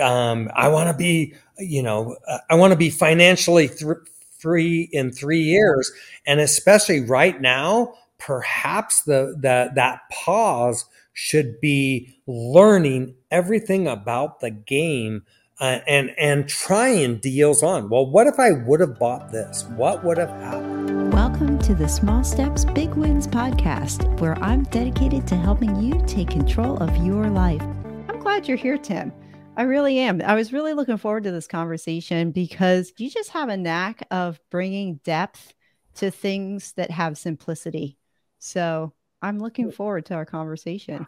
um, I want to be, you know, uh, I want to be financially th- free in three years. And especially right now, perhaps the, the, that pause should be learning everything about the game uh, and and trying deals on. Well, what if I would have bought this? What would have happened? Welcome to the Small Steps Big Wins podcast, where I'm dedicated to helping you take control of your life. I'm glad you're here, Tim. I really am. I was really looking forward to this conversation because you just have a knack of bringing depth to things that have simplicity. So I'm looking forward to our conversation.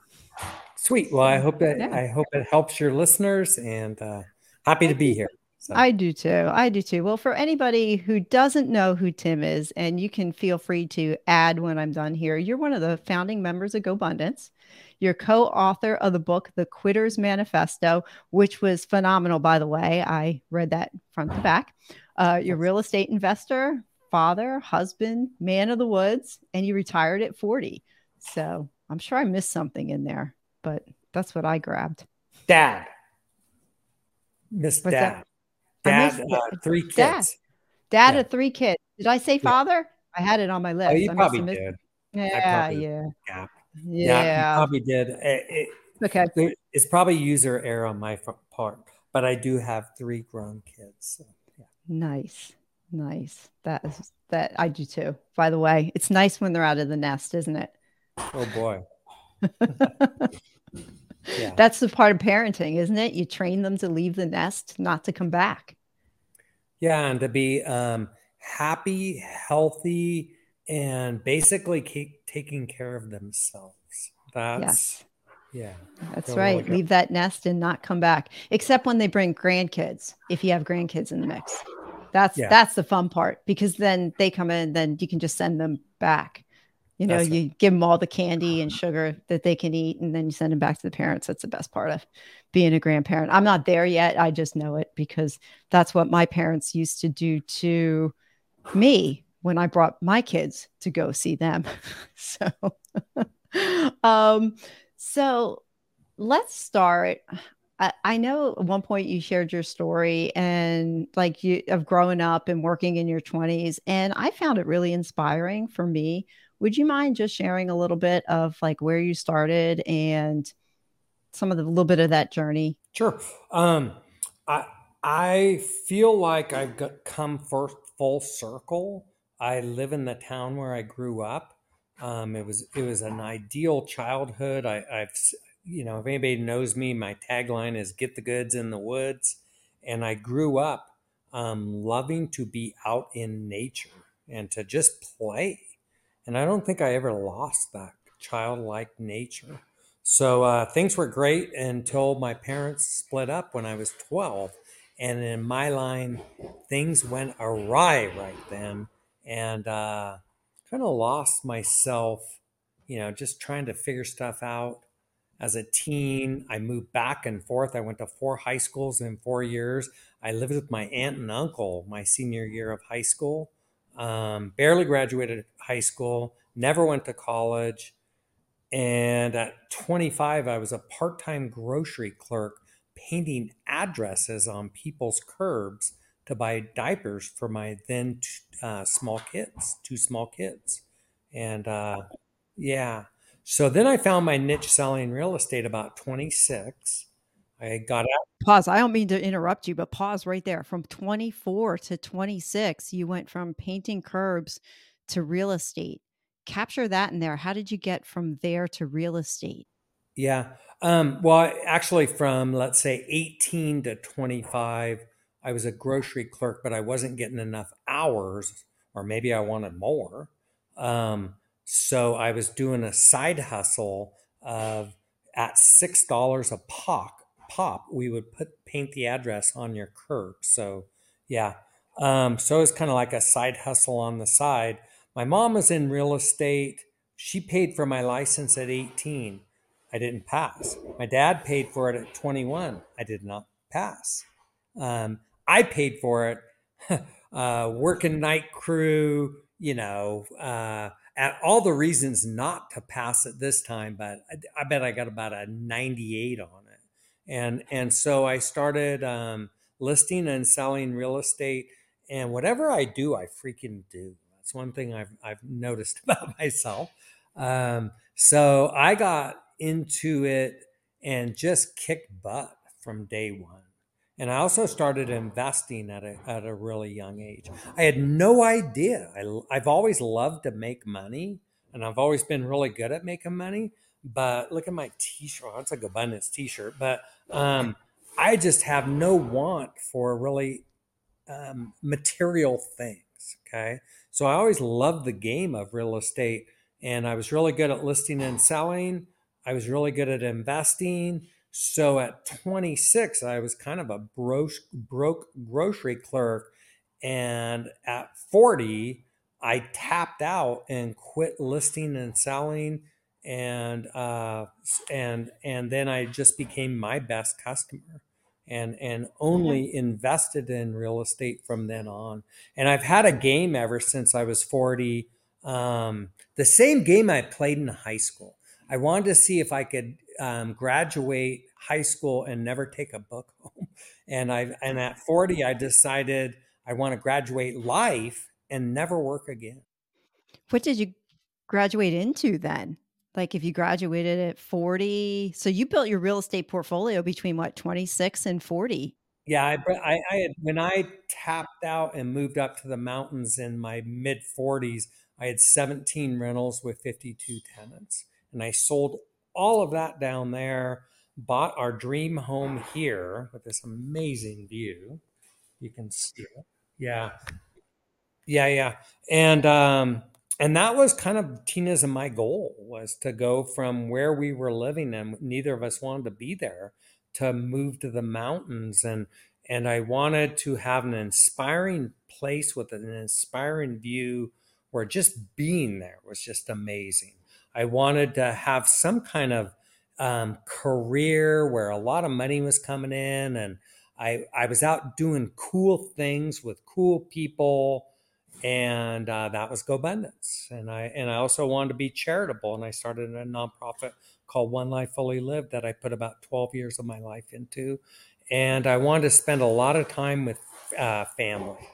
Sweet. Well, I hope that yeah. I hope it helps your listeners, and uh, happy to be here. So. I do too. I do too. Well, for anybody who doesn't know who Tim is, and you can feel free to add when I'm done here, you're one of the founding members of GoBundance. You're co author of the book, The Quitter's Manifesto, which was phenomenal, by the way. I read that front to back. Uh, you're real estate investor, father, husband, man of the woods, and you retired at 40. So I'm sure I missed something in there, but that's what I grabbed. Dad. Miss Dad. Dad, uh, three kids. Dad, Dad yeah. of three kids. Did I say father? Yeah. I had it on my list. Oh, you I probably did. Yeah, yeah. Yeah, yeah probably did. It, it, okay, it's probably user error on my part, but I do have three grown kids. So, yeah. Nice, nice. That is that I do too. By the way, it's nice when they're out of the nest, isn't it? Oh boy. yeah. That's the part of parenting, isn't it? You train them to leave the nest, not to come back. Yeah, and to be um, happy, healthy, and basically keep taking care of themselves. That's yes. yeah. That's right. Leave that nest and not come back. Except when they bring grandkids, if you have grandkids in the mix. That's yeah. that's the fun part because then they come in, then you can just send them back. You know, that's you right. give them all the candy and sugar that they can eat, and then you send them back to the parents. That's the best part of being a grandparent. I'm not there yet. I just know it because that's what my parents used to do to me when I brought my kids to go see them. so, um, so let's start. I, know at one point you shared your story and like you of growing up and working in your 20s, and I found it really inspiring for me. Would you mind just sharing a little bit of like where you started and some of the little bit of that journey? Sure. Um, I I feel like I've got come for full circle I live in the town where I grew up. Um, it was it was an ideal childhood. I, I've you know if anybody knows me, my tagline is "Get the goods in the woods," and I grew up um, loving to be out in nature and to just play. And I don't think I ever lost that childlike nature. So uh, things were great until my parents split up when I was 12. And in my line, things went awry right then and uh, kind of lost myself, you know, just trying to figure stuff out. As a teen, I moved back and forth. I went to four high schools in four years. I lived with my aunt and uncle my senior year of high school. Um, barely graduated high school, never went to college. And at 25, I was a part time grocery clerk painting addresses on people's curbs to buy diapers for my then uh, small kids, two small kids. And uh, yeah, so then I found my niche selling real estate about 26. I got out. Pause. I don't mean to interrupt you, but pause right there. From 24 to 26, you went from painting curbs to real estate. Capture that in there. How did you get from there to real estate? Yeah. Um, well, actually, from let's say 18 to 25, I was a grocery clerk, but I wasn't getting enough hours, or maybe I wanted more. Um, so I was doing a side hustle of at six dollars a pop. Pop, we would put paint the address on your curb. So yeah, um, so it's kind of like a side hustle on the side. My mom was in real estate. She paid for my license at 18. I didn't pass. My dad paid for it at 21. I did not pass. Um, I paid for it, uh, working night crew, you know, uh, at all the reasons not to pass it this time, but I, I, bet I got about a 98 on it. and and so I started um, listing and selling real estate. And whatever I do, I freaking do. That's one thing I've I've noticed about myself. Um, so I got into it and just kicked butt from day one. And I also started investing at a, at a really young age. I had no idea. I, I've always loved to make money and I've always been really good at making money. But look at my t-shirt. Oh, it's like abundance t-shirt. But um, I just have no want for really um, material things. Okay. So I always loved the game of real estate and I was really good at listing and selling. I was really good at investing. So at 26, I was kind of a broke, broke grocery clerk. And at 40, I tapped out and quit listing and selling. And uh, and and then I just became my best customer, and and only invested in real estate from then on. And I've had a game ever since I was forty. Um, the same game I played in high school. I wanted to see if I could um, graduate high school and never take a book home. And I and at 40 I decided I want to graduate life and never work again. What did you graduate into then? Like if you graduated at 40, so you built your real estate portfolio between what 26 and 40. Yeah, I, I, I had, when I tapped out and moved up to the mountains in my mid 40s, I had 17 rentals with 52 tenants, and I sold all of that down there. Bought our dream home here with this amazing view. You can see it. Yeah, yeah, yeah, and um, and that was kind of Tina's and my goal was to go from where we were living and neither of us wanted to be there to move to the mountains and and I wanted to have an inspiring place with an inspiring view where just being there was just amazing. I wanted to have some kind of um, career where a lot of money was coming in and I, I was out doing cool things with cool people and uh, that was GoBundance. And I and I also wanted to be charitable, and I started a nonprofit called One Life Fully Lived that I put about 12 years of my life into, and I wanted to spend a lot of time with uh, family,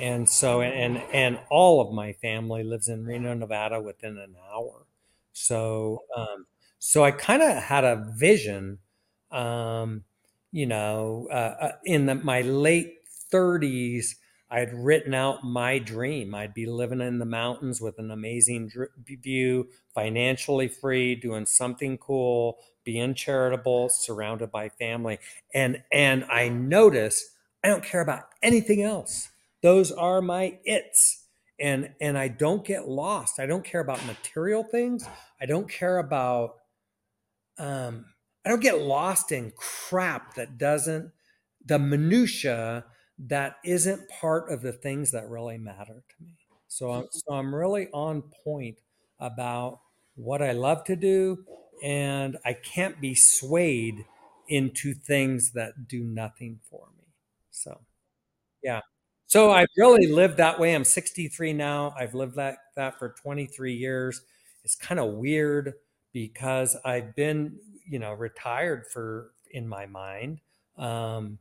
and so and and all of my family lives in Reno, Nevada, within an hour. So um, so I kind of had a vision, um, you know, uh, uh in the, my late 30s I had written out my dream. I'd be living in the mountains with an amazing view, financially free, doing something cool, being charitable, surrounded by family. And and I notice I don't care about anything else. Those are my its. And and I don't get lost. I don't care about material things. I don't care about um I don't get lost in crap that doesn't the minutia that isn't part of the things that really matter to me. So I'm, so I'm really on point about what I love to do, and I can't be swayed into things that do nothing for me. So, yeah. So I've really lived that way. I'm 63 now. I've lived that that for 23 years. It's kind of weird because I've been, you know, retired for in my mind. Um,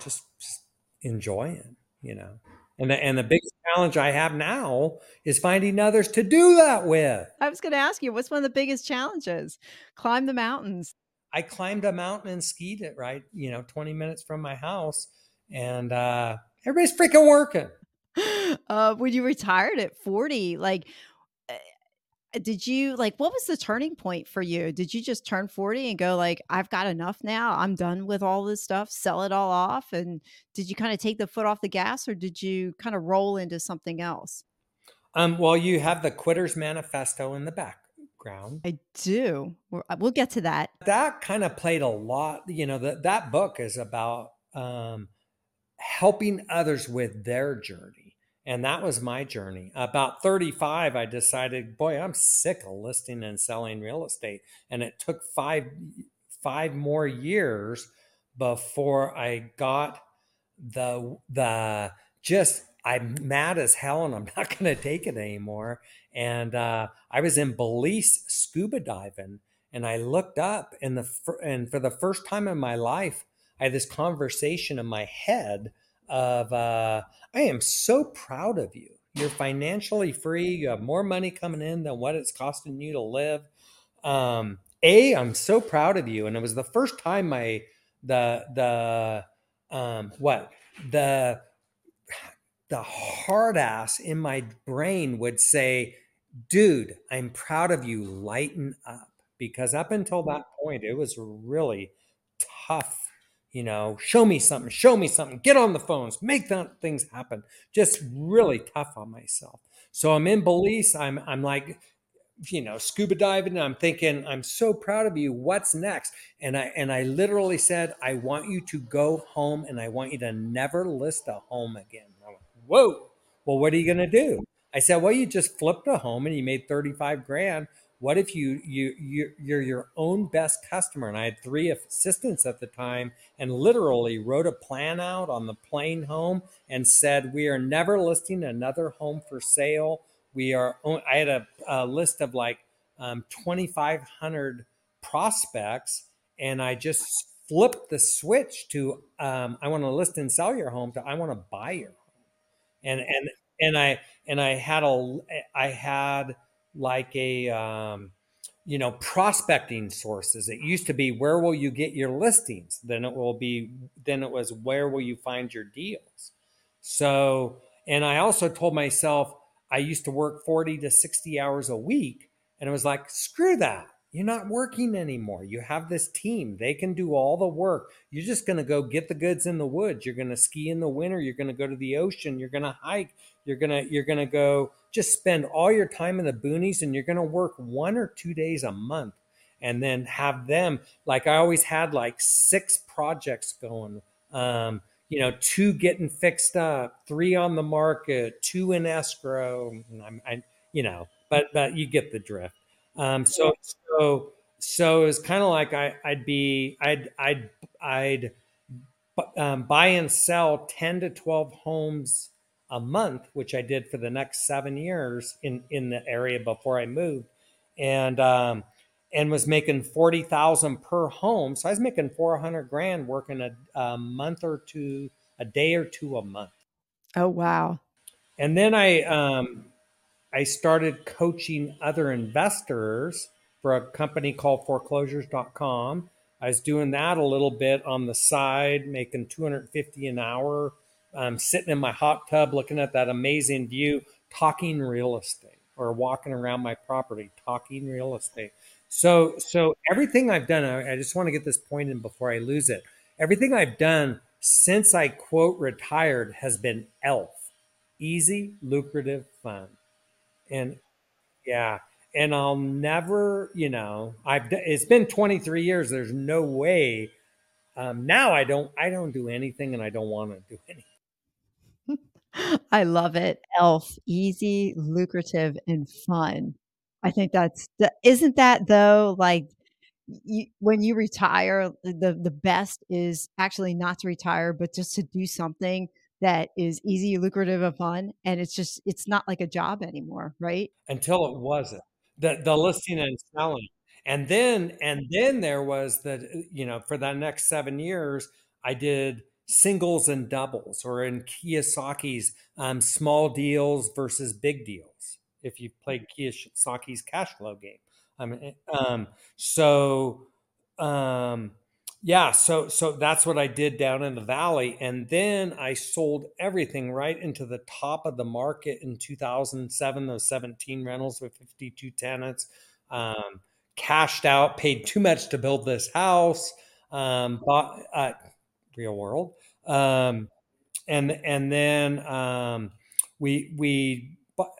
just, just enjoying, you know. And the, and the biggest challenge I have now is finding others to do that with. I was going to ask you, what's one of the biggest challenges? Climb the mountains. I climbed a mountain and skied it right, you know, 20 minutes from my house. And uh, everybody's freaking working. Uh, when you retired at 40, like did you like what was the turning point for you? Did you just turn 40 and go like i've got enough now. I'm done with all this stuff. Sell it all off. And did you kind of take the foot off the gas or did you kind of roll into something else? Um, well you have the quitters manifesto in the background. I do. Uh, we'll get to that. That kind of played a lot you know that that book is about um, helping others with their journey and that was my journey. About 35, I decided, boy, I'm sick of listing and selling real estate. And it took five five more years before I got the the just I'm mad as hell and I'm not going to take it anymore. And uh, I was in Belize scuba diving, and I looked up, and the and for the first time in my life, I had this conversation in my head of, uh, "I am so proud of you. You're financially free. You have more money coming in than what it's costing you to live. Um, a, I'm so proud of you." And it was the first time my the the um, what the the hard ass in my brain would say, dude, I'm proud of you. Lighten up. Because up until that point, it was really tough. You know, show me something, show me something, get on the phones, make that things happen. Just really tough on myself. So I'm in Belize. I'm I'm like, you know, scuba diving. I'm thinking, I'm so proud of you. What's next? And I and I literally said, I want you to go home and I want you to never list a home again. Went, Whoa. Well, what are you gonna do? I said, well, you just flipped a home and you made 35 grand. What if you you you you're your own best customer? And I had three assistants at the time, and literally wrote a plan out on the plane home and said, we are never listing another home for sale we are i had a, a list of like um, 2500 prospects and i just flipped the switch to um, i want to list and sell your home to i want to buy your home and and and i and i had a i had like a um, you know prospecting sources it used to be where will you get your listings then it will be then it was where will you find your deals so and i also told myself I used to work 40 to 60 hours a week. And it was like, screw that. You're not working anymore. You have this team. They can do all the work. You're just going to go get the goods in the woods. You're going to ski in the winter. You're going to go to the ocean. You're going to hike. You're going to you're going to go just spend all your time in the boonies and you're going to work one or two days a month and then have them like I always had like six projects going. Um, you know, two getting fixed up, three on the market, two in escrow. And I'm, I, you know, but but you get the drift. Um, so so so it's kind of like I, I'd be I'd I'd I'd um, buy and sell ten to twelve homes a month, which I did for the next seven years in in the area before I moved, and um, and was making 40,000 per home. So I was making 400 grand working a, a, month or two, a day or two a month. Oh, wow. And then I, um, I started coaching other investors for a company called foreclosures.com. I was doing that a little bit on the side, making 250 an hour, um, sitting in my hot tub, looking at that amazing view, talking real estate or walking around my property, talking real estate. So, so everything I've done, I, I just want to get this point in before I lose it. Everything I've done since I quote retired has been ELF, easy, lucrative, fun, and yeah, and I'll never, you know, I've it's been 23 years. There's no way. Um, now I don't, I don't do anything, and I don't want to do anything. I love it. ELF, easy, lucrative, and fun. I think that's the, isn't that though like you, when you retire the the best is actually not to retire but just to do something that is easy lucrative and fun and it's just it's not like a job anymore right until it wasn't the the listing and selling and then and then there was the you know for the next seven years i did singles and doubles or in kiyosaki's um, small deals versus big deals if you've played Kiyosaki's cash flow game. Mean, um, so um, yeah, so so that's what I did down in the valley, and then I sold everything right into the top of the market in 2007. Those 17 rentals with 52 tenants, um, cashed out, paid too much to build this house, um, bought uh, real world, um, and and then um, we we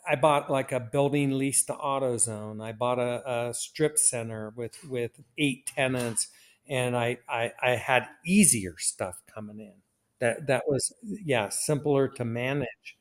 I bought like a building lease to AutoZone. I bought a, a, strip center with with eight tenants, and I, I I had easier stuff coming in. That that was yeah simpler to manage,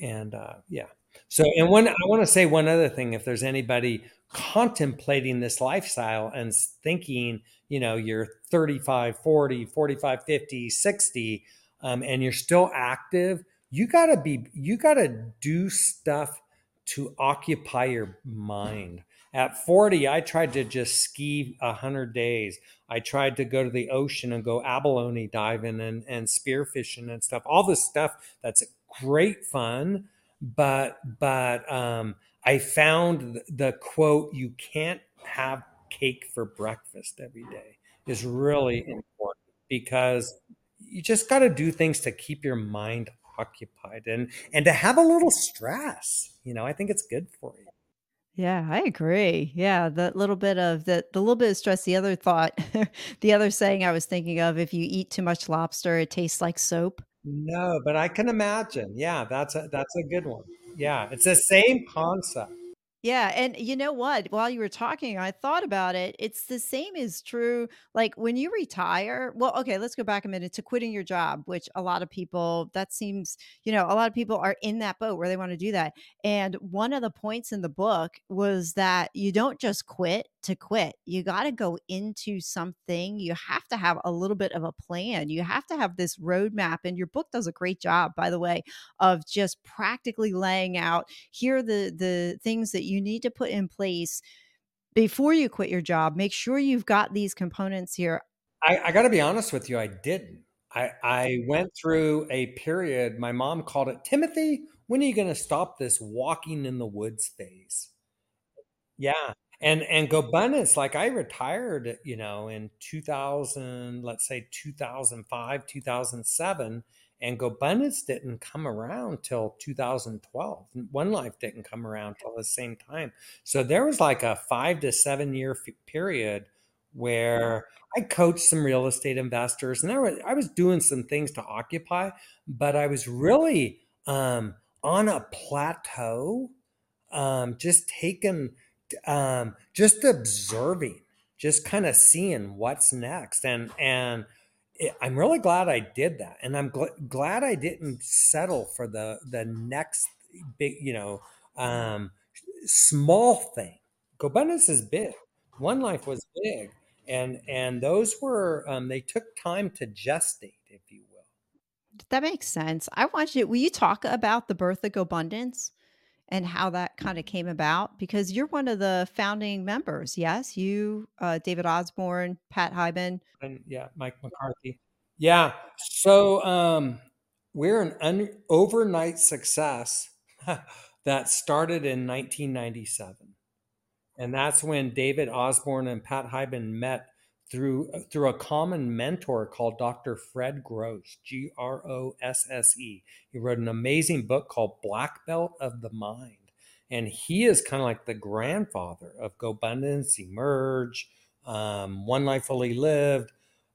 and uh, yeah. So and when I want to say one other thing, if there's anybody contemplating this lifestyle and thinking, you know, you're 35, 40, 45, 50, 60, um, and you're still active you got to be you got to do stuff to occupy your mind At 40, I tried to just ski 100 days. I tried to go to the ocean and go abalone diving and, and spearfishing and stuff. All this stuff that's great fun, but but um, I found the quote, "You can't have cake for breakfast every day," is really mm-hmm. important because you just got to do things to keep your mind occupied and and to have a little stress. You know, I think it's good for you. Yeah, I agree. Yeah, that little bit of the the little bit of stress. The other thought, the other saying I was thinking of, if you eat too much lobster, it tastes like soap. No, but I can imagine. Yeah, that's a that's a good one. Yeah, it's the same concept. Yeah, and you know what? While you were talking, I thought about it. It's the same is true like when you retire. Well, okay, let's go back a minute to quitting your job, which a lot of people that seems, you know, a lot of people are in that boat where they want to do that. And one of the points in the book was that you don't just quit to quit. You got to go into something. You have to have a little bit of a plan. You have to have this roadmap. And your book does a great job, by the way, of just practically laying out here the the things that you need to put in place before you quit your job. Make sure you've got these components here. I, I got to be honest with you, I didn't. I, I went through a period, my mom called it, Timothy, when are you going to stop this walking in the woods phase? Yeah. And and GoBundance, like I retired, you know, in 2000, let's say 2005, 2007, and GoBundance didn't come around till 2012. One Life didn't come around till the same time. So there was like a five to seven year f- period where I coached some real estate investors, and there was, I was doing some things to occupy, but I was really um, on a plateau, um, just taking, um, just observing, just kind of seeing what's next, and and it, I'm really glad I did that, and I'm gl- glad I didn't settle for the the next big, you know, um, small thing. GoBundance is big. One Life was big, and and those were um, they took time to gestate, if you will. That makes sense. I want you will you talk about the birth of GoBundance and how that kind of came about? Because you're one of the founding members. Yes, you, uh, David Osborne, Pat Hiban. And yeah, Mike McCarthy. Yeah. So um, we're an un- overnight success that started in 1997. And that's when David Osborne and Pat Hiban met through through a common mentor called Dr. Fred Grosse, G R O S S E. He wrote an amazing book called Black Belt of the Mind. And he is kind of like the grandfather of GoBundance, Emerge, um, One Life Fully Lived,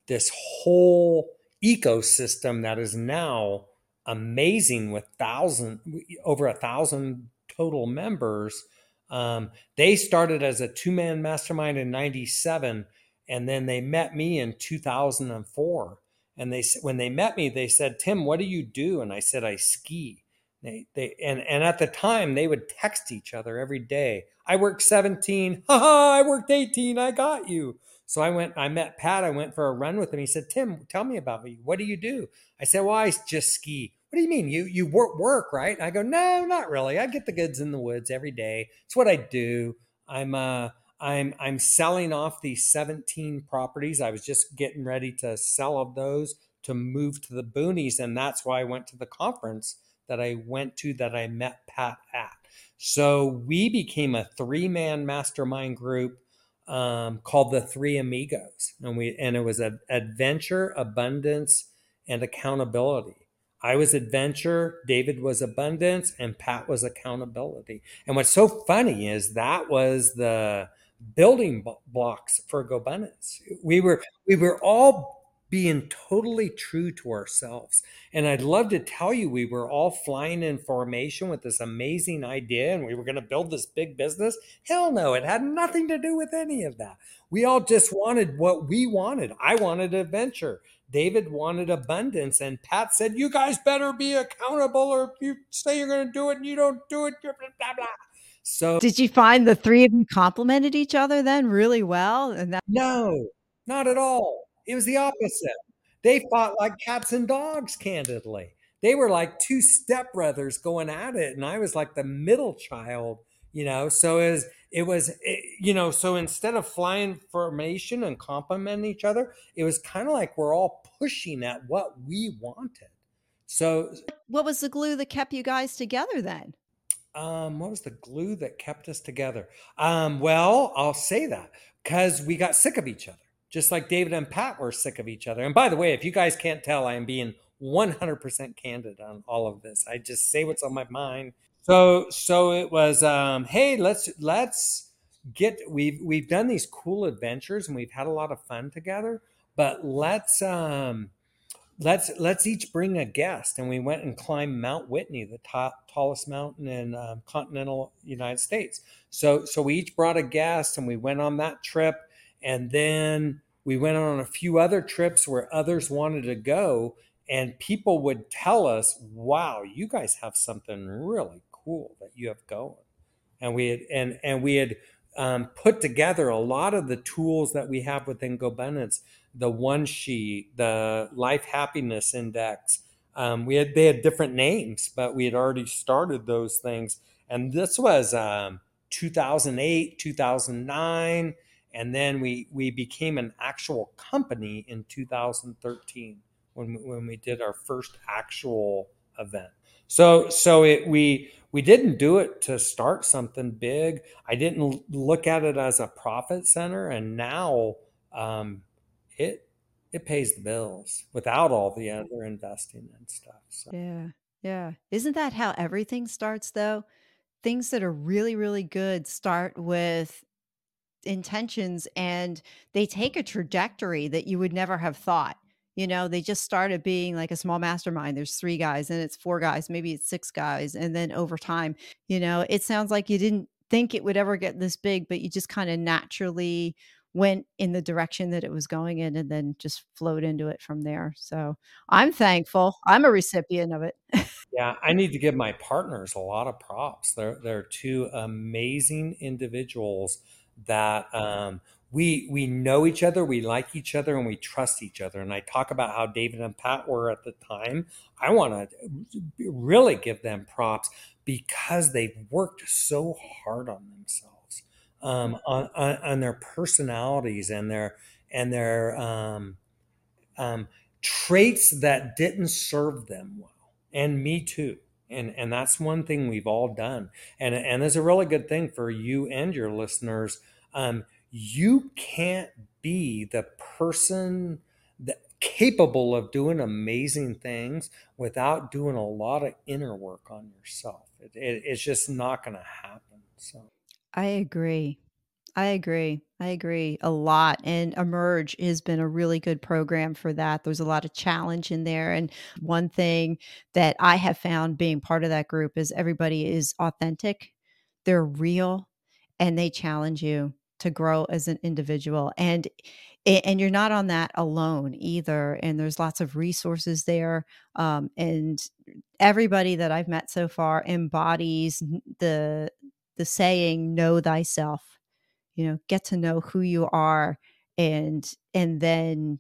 this whole ecosystem that is now amazing with thousand over a thousand total members. Um, they started as a two man mastermind in 97 and then they met me in 2004 and they when they met me they said tim what do you do? And i said i ski. They, they and and at the time they would text each other every day. I worked 17 haha i worked 18 i got you. So i went i met pat. I went for a run with him. He said tim tell me about me. What do you do? I said well i just ski. What do you mean? You you work work right? I go no not really. I get the goods in the woods every day. It's what i do. I'm uh I'm I'm selling off these 17 properties. I was just getting ready to sell of those to move to the boonies, and that's why I went to the conference that I went to that I met Pat at. So we became a three-man mastermind group um, called the Three Amigos, and we and it was a adventure, abundance, and accountability. I was adventure, David was abundance, and Pat was accountability. And what's so funny is that was the building blocks for GoBundance. We were we were all being totally true to ourselves. And I'd love to tell you we were all flying in formation with this amazing idea and we were going to build this big business. Hell no, it had nothing to do with any of that. We all just wanted what we wanted. I wanted adventure. David wanted abundance and Pat said, "You guys better be accountable or if you say you're going to do it and you don't do it, blah blah blah." So Did you find the 3 of you complemented each other then really well? And that No, not at all. It was the opposite. They fought like cats and dogs, candidly. They were like two stepbrothers going at it, and I was like the middle child, you know so it was it was it, you know so instead of flying formation and complimenting each other it was kind of like we're all pushing at what we wanted so what was the glue that kept you guys together then um what was the glue that kept us together? Um well i'll say that because we got sick of each other just like david and pat were sick of each other. And by the way if you guys can't tell i am being 100% candid on all of this. I just say what's on my mind. So so it was um hey let's let's get we've we've done these cool adventures and we've had a lot of fun together but let's um let's let's each bring a guest. And we went and climbed mount whitney the top, tallest mountain in um, continental united states. So so we each brought a guest and we went on that trip. And then we went on a few other trips where others wanted to go. And people would tell us wow you guys have something really cool that you have going. And we had and and we had um, put together a lot of the tools that we have within GoBundance, the one sheet, the life happiness index. Um, we had they had different names, but we had already started those things. And this was um, 2008, 2009, and then we we became an actual company in 2013 when when we did our first actual event. So so it we we didn't do it to start something big. I didn't look at it as a profit center, and now um, it it pays the bills without all the other investing and stuff. So. Yeah, yeah. Isn't that how everything starts, though? Things that are really, really good start with intentions, and they take a trajectory that you would never have thought. You know, they just started being like a small mastermind. There's 3 guys, and it's 4 guys, maybe it's 6 guys, and then over time, you know, it sounds like you didn't think it would ever get this big, but you just kinda naturally went in the direction that it was going in and then just flowed into it from there. So, I'm thankful. I'm a recipient of it. Yeah, I need to give my partners a lot of props. They're they're 2 amazing individuals that, um, we we know each other, we like each other, and we trust each other. And I talk about how David and Pat were at the time. I want to really give them props because they've worked so hard on themselves, um, on, on, on their personalities and their and their um, um, traits that didn't serve them well, and me too. And and that's one thing we've all done. And and it's a really good thing for you and your listeners. Um, you can't be the person that capable of doing amazing things without doing a lot of inner work on yourself. It, it, it's just not going to happen. So I agree. I agree. I agree a lot. And Emerge has been a really good program for that. There's a lot of challenge in there. And one thing that I have found being part of that group is everybody is authentic, they're real, and they challenge you to grow as an individual. And and you're not on that alone either. And there's lots of resources there. Um, and everybody that I've met so far embodies the the saying "Know thyself." You know, get to know who you are, and and then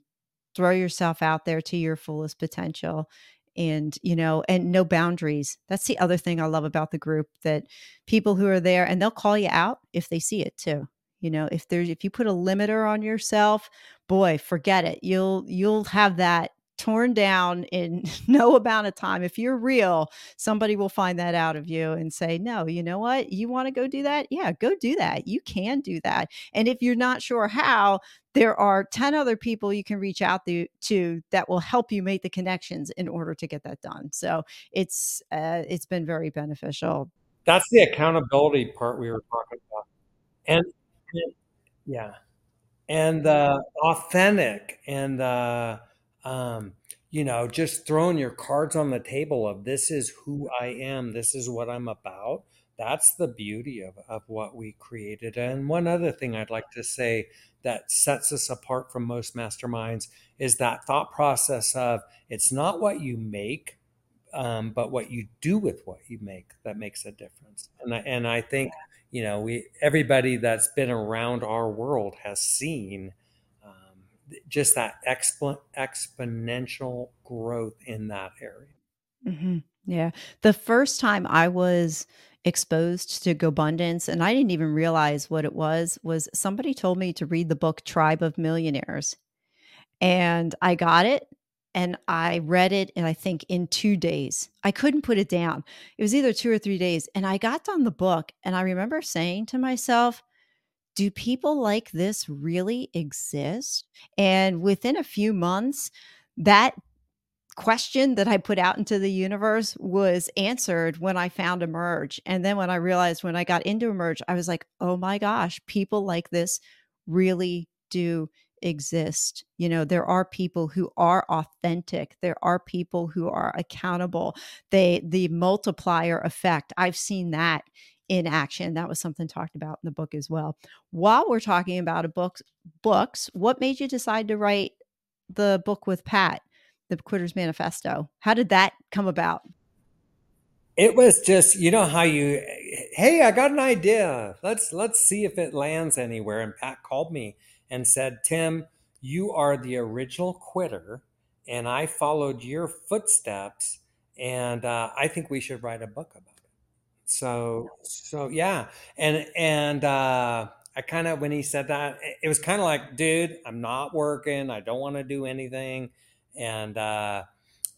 throw yourself out there to your fullest potential and you know and no boundaries that's the other thing i love about the group that people who are there and they'll call you out if they see it too you know, if there's if you put a limiter on yourself, boy, forget it. You'll you'll have that torn down in no amount of time. If you're real, somebody will find that out of you and say, "No, you know what? You want to go do that? Yeah, go do that. You can do that." And if you're not sure how, there are 10 other people you can reach out to, that will help you make the connections in order to get that done. So, it's uh, it's been very beneficial. That's the accountability part we were talking about. And yeah. And uh, authentic and uh, um, you know, just throwing your cards on the table of this is who I am, this is what I'm about. That's the beauty of, of what we created. And one other thing I'd like to say that sets us apart from most masterminds is that thought process of it's not what you make, um, but what you do with what you make that makes a difference. And I, and I think you know we everybody that's been around our world has seen just that expo- exponential growth in that area Mhm. Yeah. The first time I was exposed to GoBundance, and I didn't even realize what it was, was somebody told me to read the book Tribe of Millionaires. And I got it and I read it and I think in 2 days. I couldn't put it down. It was either 2 or 3 days and I got done the book and I remember saying to myself, do people like this really exist? And within a few months, that question that I put out into the universe was answered when I found Emerge. And then when I realized when I got into Emerge, I was like, oh my gosh, people like this really do exist. You know, there are people who are authentic. There are people who are accountable. They the multiplier effect. I've seen that in action. That was something talked about in the book as well. While we're talking about a book books, what made you decide to write the book with Pat? the Quitters Manifesto. How did that come about? It was just, you know how you hey, I got an idea. Let's let's see if it lands anywhere and Pat called me and said, "Tim, you are the original quitter and I followed your footsteps and uh, I think we should write a book about it." So so yeah. And and uh I kind of when he said that, it was kind of like, dude, I'm not working. I don't want to do anything and uh,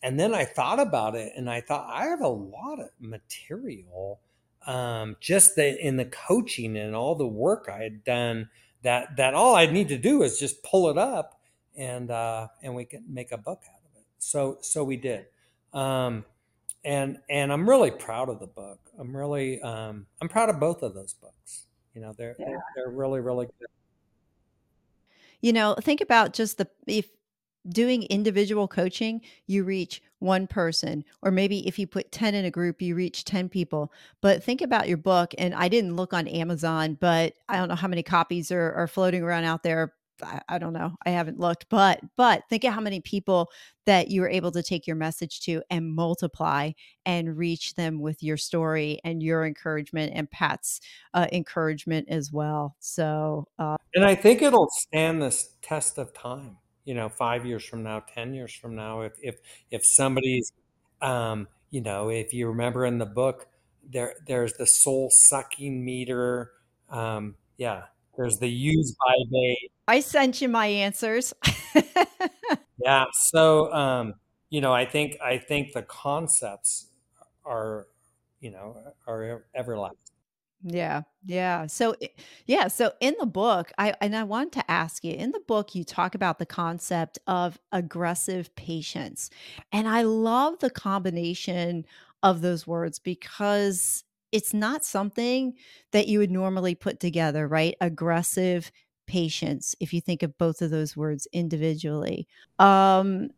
and then I thought about it, and I thought I have a lot of material, um, just the, in the coaching and all the work I had done. That that all I need to do is just pull it up, and uh, and we can make a book out of it. So so we did, um, and and I'm really proud of the book. I'm really um, I'm proud of both of those books. You know, they're yeah. they're, they're really really good. You know, think about just the if doing individual coaching, you reach one person, or maybe if you put 10 in a group, you reach 10 people. But think about your book. And I didn't look on Amazon, but I don't know how many copies are, are floating around out there. I, I don't know. I haven't looked, but but think of how many people that you were able to take your message to and multiply and reach them with your story and your encouragement and Pat's uh, encouragement as well. So, uh, and I think it'll stand this test of time you know five years from now ten years from now if if if somebody's um you know if you remember in the book there there's the soul sucking meter um yeah there's the use by date i sent you my answers yeah so um you know i think i think the concepts are you know are everlasting yeah. Yeah. So yeah, so in the book, I and I want to ask you, in the book you talk about the concept of aggressive patience. And I love the combination of those words because it's not something that you would normally put together, right? Aggressive patience if you think of both of those words individually. Um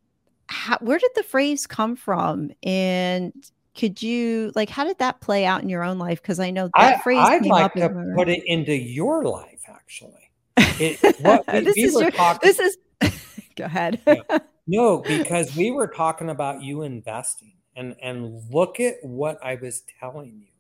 how, where did the phrase come from and could you like how did that play out in your own life because i know that I, phrase i'd like to put it into your life actually it, what we, this, we is your, talking, this is go ahead yeah. no because we were talking about you investing and and look at what i was telling you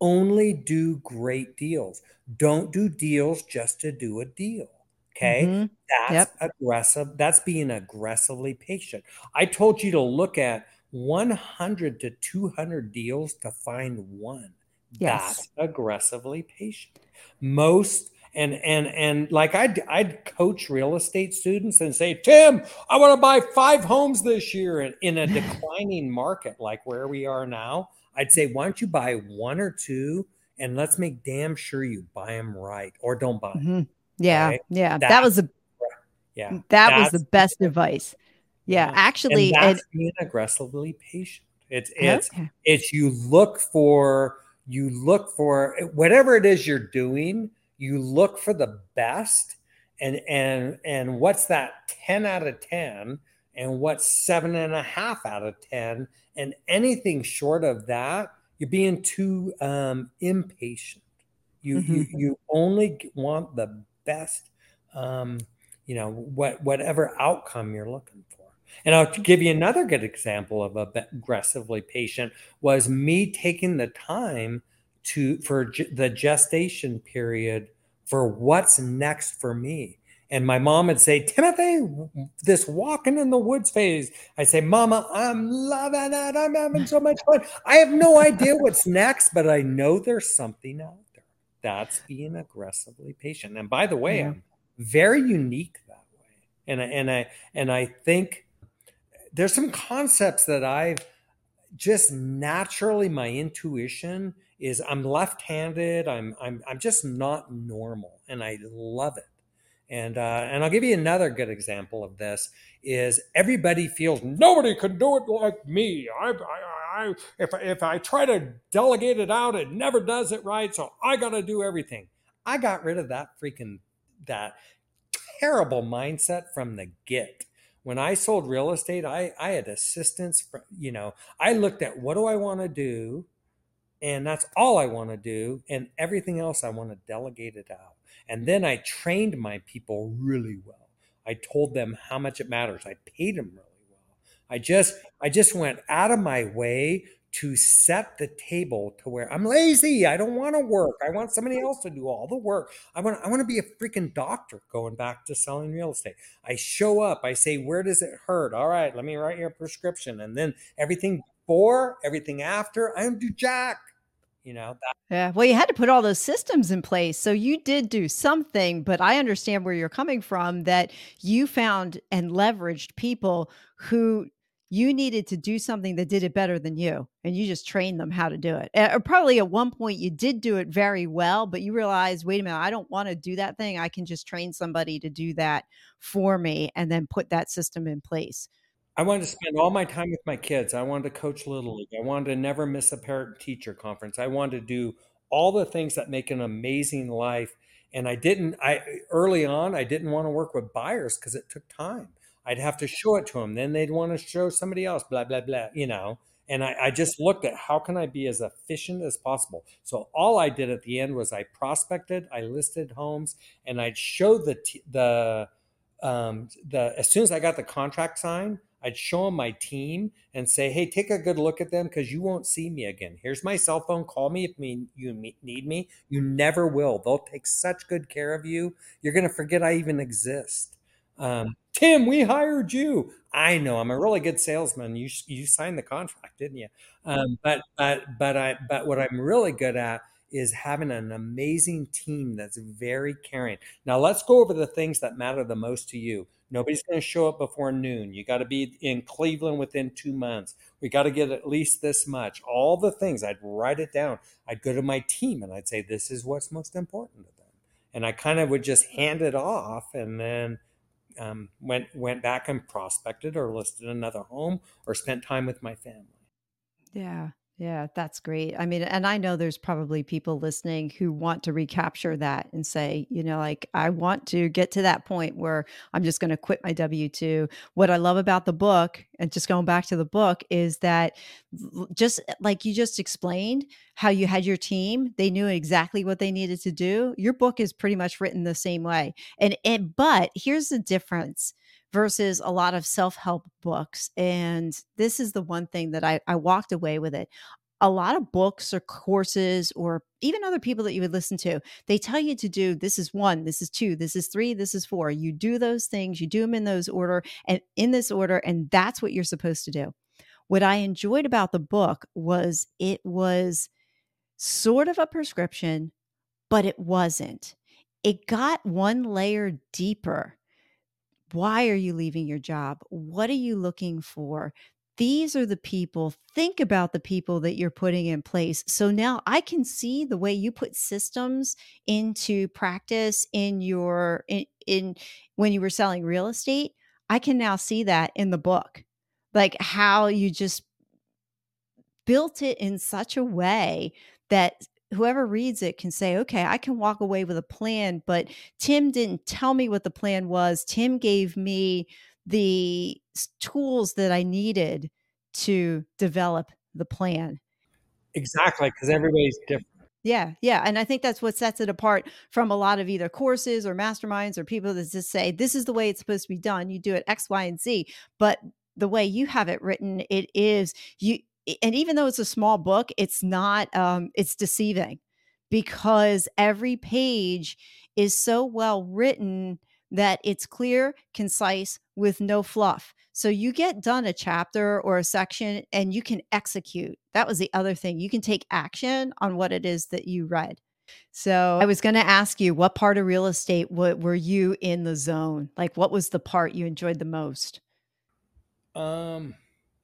only do great deals don't do deals just to do a deal okay mm-hmm. that's yep. aggressive that's being aggressively patient i told you to look at 100 to 200 deals to find one. Yes. That's aggressively patient. Most and and and like I'd I'd coach real estate students and say, Tim, I want to buy five homes this year in, in a declining market like where we are now. I'd say, why don't you buy one or two and let's make damn sure you buy them right or don't buy them. Mm-hmm. Yeah, okay? yeah. That's, that was a yeah. That was the best advice. Yeah, actually, and that's being aggressively patient. It's it's okay. it's you look for you look for whatever it is you're doing. You look for the best, and and and what's that ten out of ten, and what's seven and a half out of ten, and anything short of that, you're being too um, impatient. You mm-hmm. you you only want the best. Um, you know what whatever outcome you're looking for and I'll give you another good example of aggressively patient was me taking the time to for the gestation period for what's next for me. And my mom would say, Timothy, this walking in the woods phase. I say, Mama, I'm loving it. I'm having so much fun. I have no idea what's next, but I know there's something out there. That's being aggressively patient. And by the way, yeah. I'm very unique that way. And I, and I and I think there's some concepts that I've just naturally my intuition is I'm left-handed. I'm I'm I'm just not normal, and I love it. And uh, and I'll give you another good example of this is everybody feels nobody can do it like me. I, I, I if if I try to delegate it out, it never does it right. So I got to do everything. I got rid of that freaking that terrible mindset from the get when I sold real estate, I, I had assistants. From, you know, I looked at what do I want to do, and that's all I want to do, and everything else I want to delegate it out. And then I trained my people really well. I told them how much it matters. I paid them really well. I just I just went out of my way to set the table to where I'm lazy. I don't want to work. I want somebody else to do all the work. I want I want to be a freaking doctor going back to selling real estate. I show up, I say, where does it hurt? All right, let me write your prescription. And then everything before, everything after, I don't do jack you know that- yeah well you had to put all those systems in place. So you did do something but i understand where you're coming from that you found and leveraged people who you needed to do something that did it better than you and you just trained them how to do it. Or probably at one point you did do it very well but you realized wait a minute i don't want to do that thing. I can just train somebody to do that for me and then put that system in place I wanted to spend all my time with my kids. I wanted to coach Little League. I wanted to never miss a parent teacher conference. I wanted to do all the things that make an amazing life. And I didn't, I early on, I didn't want to work with buyers because it took time. I'd have to show it to them. Then they'd want to show somebody else, blah, blah, blah, you know. And I, I just looked at how can I be as efficient as possible. So all I did at the end was I prospected, I listed homes, and I'd show the, the, um, the, as soon as I got the contract signed, I'd show them my team and say, "Hey, take a good look at them because you won't see me again. Here's my cell phone. Call me if me, you need me. You never will. They'll take such good care of you. You're gonna forget I even exist." Um, Tim, we hired you. I know I'm a really good salesman. You you signed the contract, didn't you? Um, but but but I but what I'm really good at is having an amazing team that's very caring. Now let's go over the things that matter the most to you. Nobody's going to show up before noon. You got to be in Cleveland within two months. We got to get at least this much. All the things, I'd write it down. I'd go to my team and I'd say, this is what's most important to them. And I kind of would just hand it off and then um, went went back and prospected or listed another home or spent time with my family. Yeah. Yeah, that's great. I mean, and I know there's probably people listening who want to recapture that and say, you know, like, I want to get to that point where I'm just going to quit my W 2. What I love about the book, and just going back to the book, is that just eh, like you just explained, how you had your team, they knew exactly what they needed to do. Your book is pretty much written the same way. And, and but here's the difference versus a lot of self-help books and this is the one thing that I, I walked away with it. A lot of books or courses or even other people that you would listen to they tell you to do this is one this is two this is three this is four. You do those things you do them in those order and in this order and that's what you're supposed to do. What i enjoyed about the book was it was sort of a prescription but it wasn't. It got one layer deeper why are you leaving your job? What are you looking for? These are the people. Think about the people that you're putting in place. So now I can see the way you put systems into practice in your in, in when you were selling real estate. I can now see that in the book. Like how you just built it in such a way that whoever reads it can say, okay, I can walk away with a plan, but Tim didn't tell me what the plan was. Tim gave me the tools that I needed to develop the plan. Exactly, because everybody's different. Yeah, yeah. And I think that's what sets it apart from a lot of either courses or masterminds or people that just say, this is the way it's supposed to be done. You do it X, Y, and Z. But the way you have it written, it is you and even though it's a small book, it's not um, it's deceiving because every page is so well written that it's clear, concise, with no fluff. So you get done a chapter or a section and you can execute. That was the other thing. You can take action on what it is that you read. So I was going to ask you, what part of real estate what, were you in the zone? Like, what was the part you enjoyed the most? Um,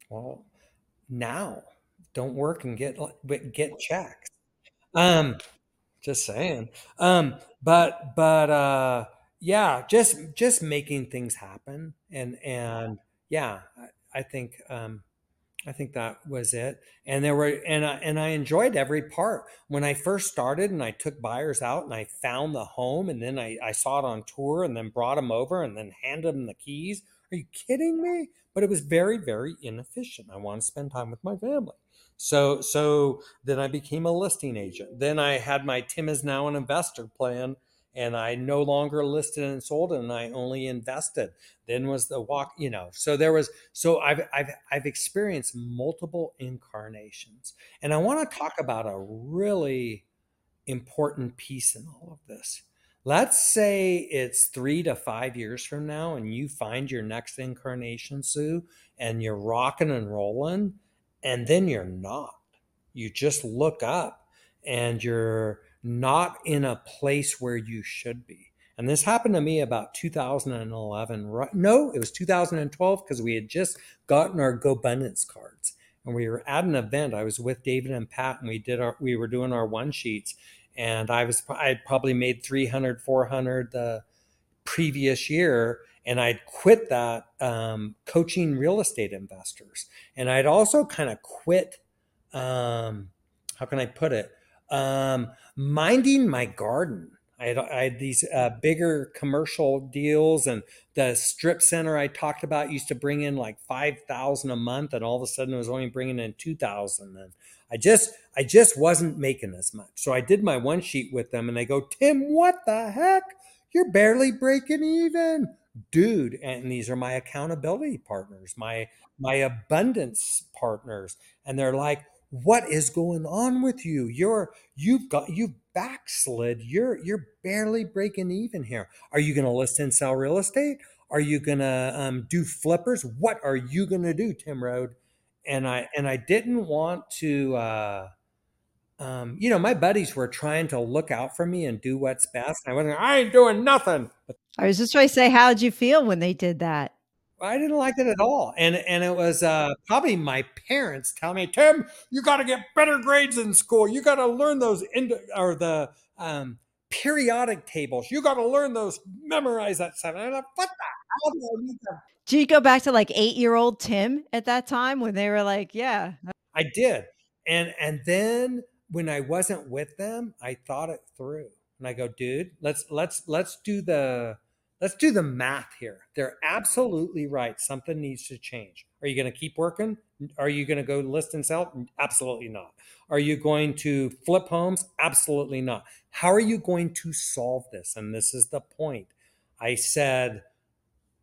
well, now don't work and get but get checks. Um, just saying. Um, but but uh, yeah, just just making things happen, and and yeah, I, I think um, I think that was it. And there were and I, and I enjoyed every part. When I first started and I took buyers out and I found the home and then I, I saw it on tour and then brought them over and then handed them the keys. Are you kidding me? But it was very, very inefficient. I want to spend time with my family. So so then I became a listing agent. Then I had my Tim is now an investor plan and I no longer listed and sold and I only invested. Then was the walk, you know. So there was so I've I've I've experienced multiple incarnations. And I want to talk about a really important piece in all of this. Let's say it's three to five years from now and you find your next incarnation, Sue, and you're rocking and rolling and then you're not. You just look up and you're not in a place where you should be. And this happened to me about 2011. No, it was 2012 because we had just gotten our GoBundance cards and we were at an event. I was with David and Pat and we did our, we were doing our one sheets and I was, I probably made 300, 400 the previous year and I'd quit that um, coaching real estate investors, and I'd also kind of quit. Um, how can I put it? Um, minding my garden. I had, I had these uh, bigger commercial deals, and the strip center I talked about used to bring in like five thousand a month, and all of a sudden it was only bringing in two thousand. And I just, I just wasn't making as much. So I did my one sheet with them, and they go, "Tim, what the heck? You're barely breaking even." dude and these are my accountability partners my my abundance partners and they're like what is going on with you you're you've got you've backslid you're you're barely breaking even here are you going to list and sell real estate are you going to um, do flippers what are you going to do tim Rhode? and i and i didn't want to uh um, you know, my buddies were trying to look out for me and do what's best. I wasn't, I ain't doing nothing. I was just trying to say, how did you feel when they did that? I didn't like it at all, and and it was uh, probably my parents telling me, Tim, you got to get better grades in school. You got to learn those ind- or the um, periodic tables. You got to learn those, memorize that stuff. And I'm like, what the hell do I need to? Did you go back to like eight year old Tim at that time when they were like, yeah, I did, and and then when I wasn't with them, I thought it through, and I go, dude, let's let's let's do the let's do the math here. They're absolutely right. Something needs to change. Are you going to keep working? Are you going to go list and sell? Absolutely not. Are you going to flip homes? Absolutely not. How are you going to solve this? And this is the point. I said,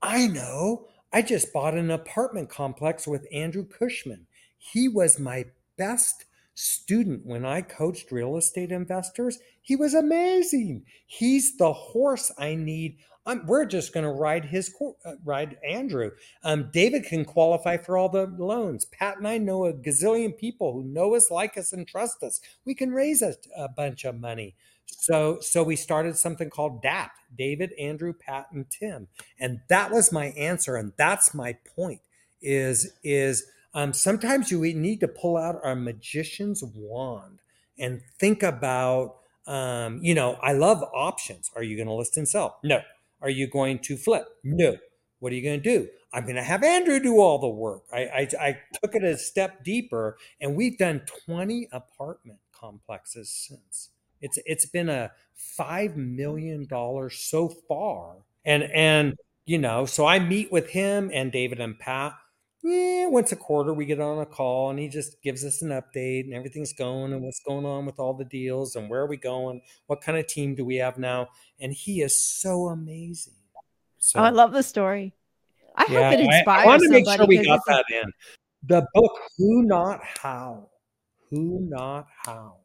I know. I just bought an apartment complex with Andrew Cushman. He was my best student when I coached real estate investors. He was amazing. He's the horse I need I'm, we're just going to ride his uh, ride Andrew. Um, David can qualify for all the loans. Pat and I know a gazillion people who know us, like us, and trust us. We can raise a, a bunch of money. So so we started something called DAP: David, Andrew, Pat, and Tim, and that was my answer, and that's my point. Is is um, sometimes you need to pull out our magician's wand and think about um, you know, I love options. Are you going to list and sell? No. Are you going to flip? No. What are you going to do? I'm going to have Andrew do all the work. I, I, I took it a step deeper, and we've done 20 apartment complexes since. It's it's been a five million dollars so far, and and you know, so I meet with him and David and Pat yeah, once a quarter we get on a call and he just gives us an update and everything's going and what's going on with all the deals and where are we going? What kind of team do we have now? And he is so amazing. So, oh, I love the story. I yeah, hope it inspires. I, I want to make sure we got that in. The book, Who Not How. Who Not How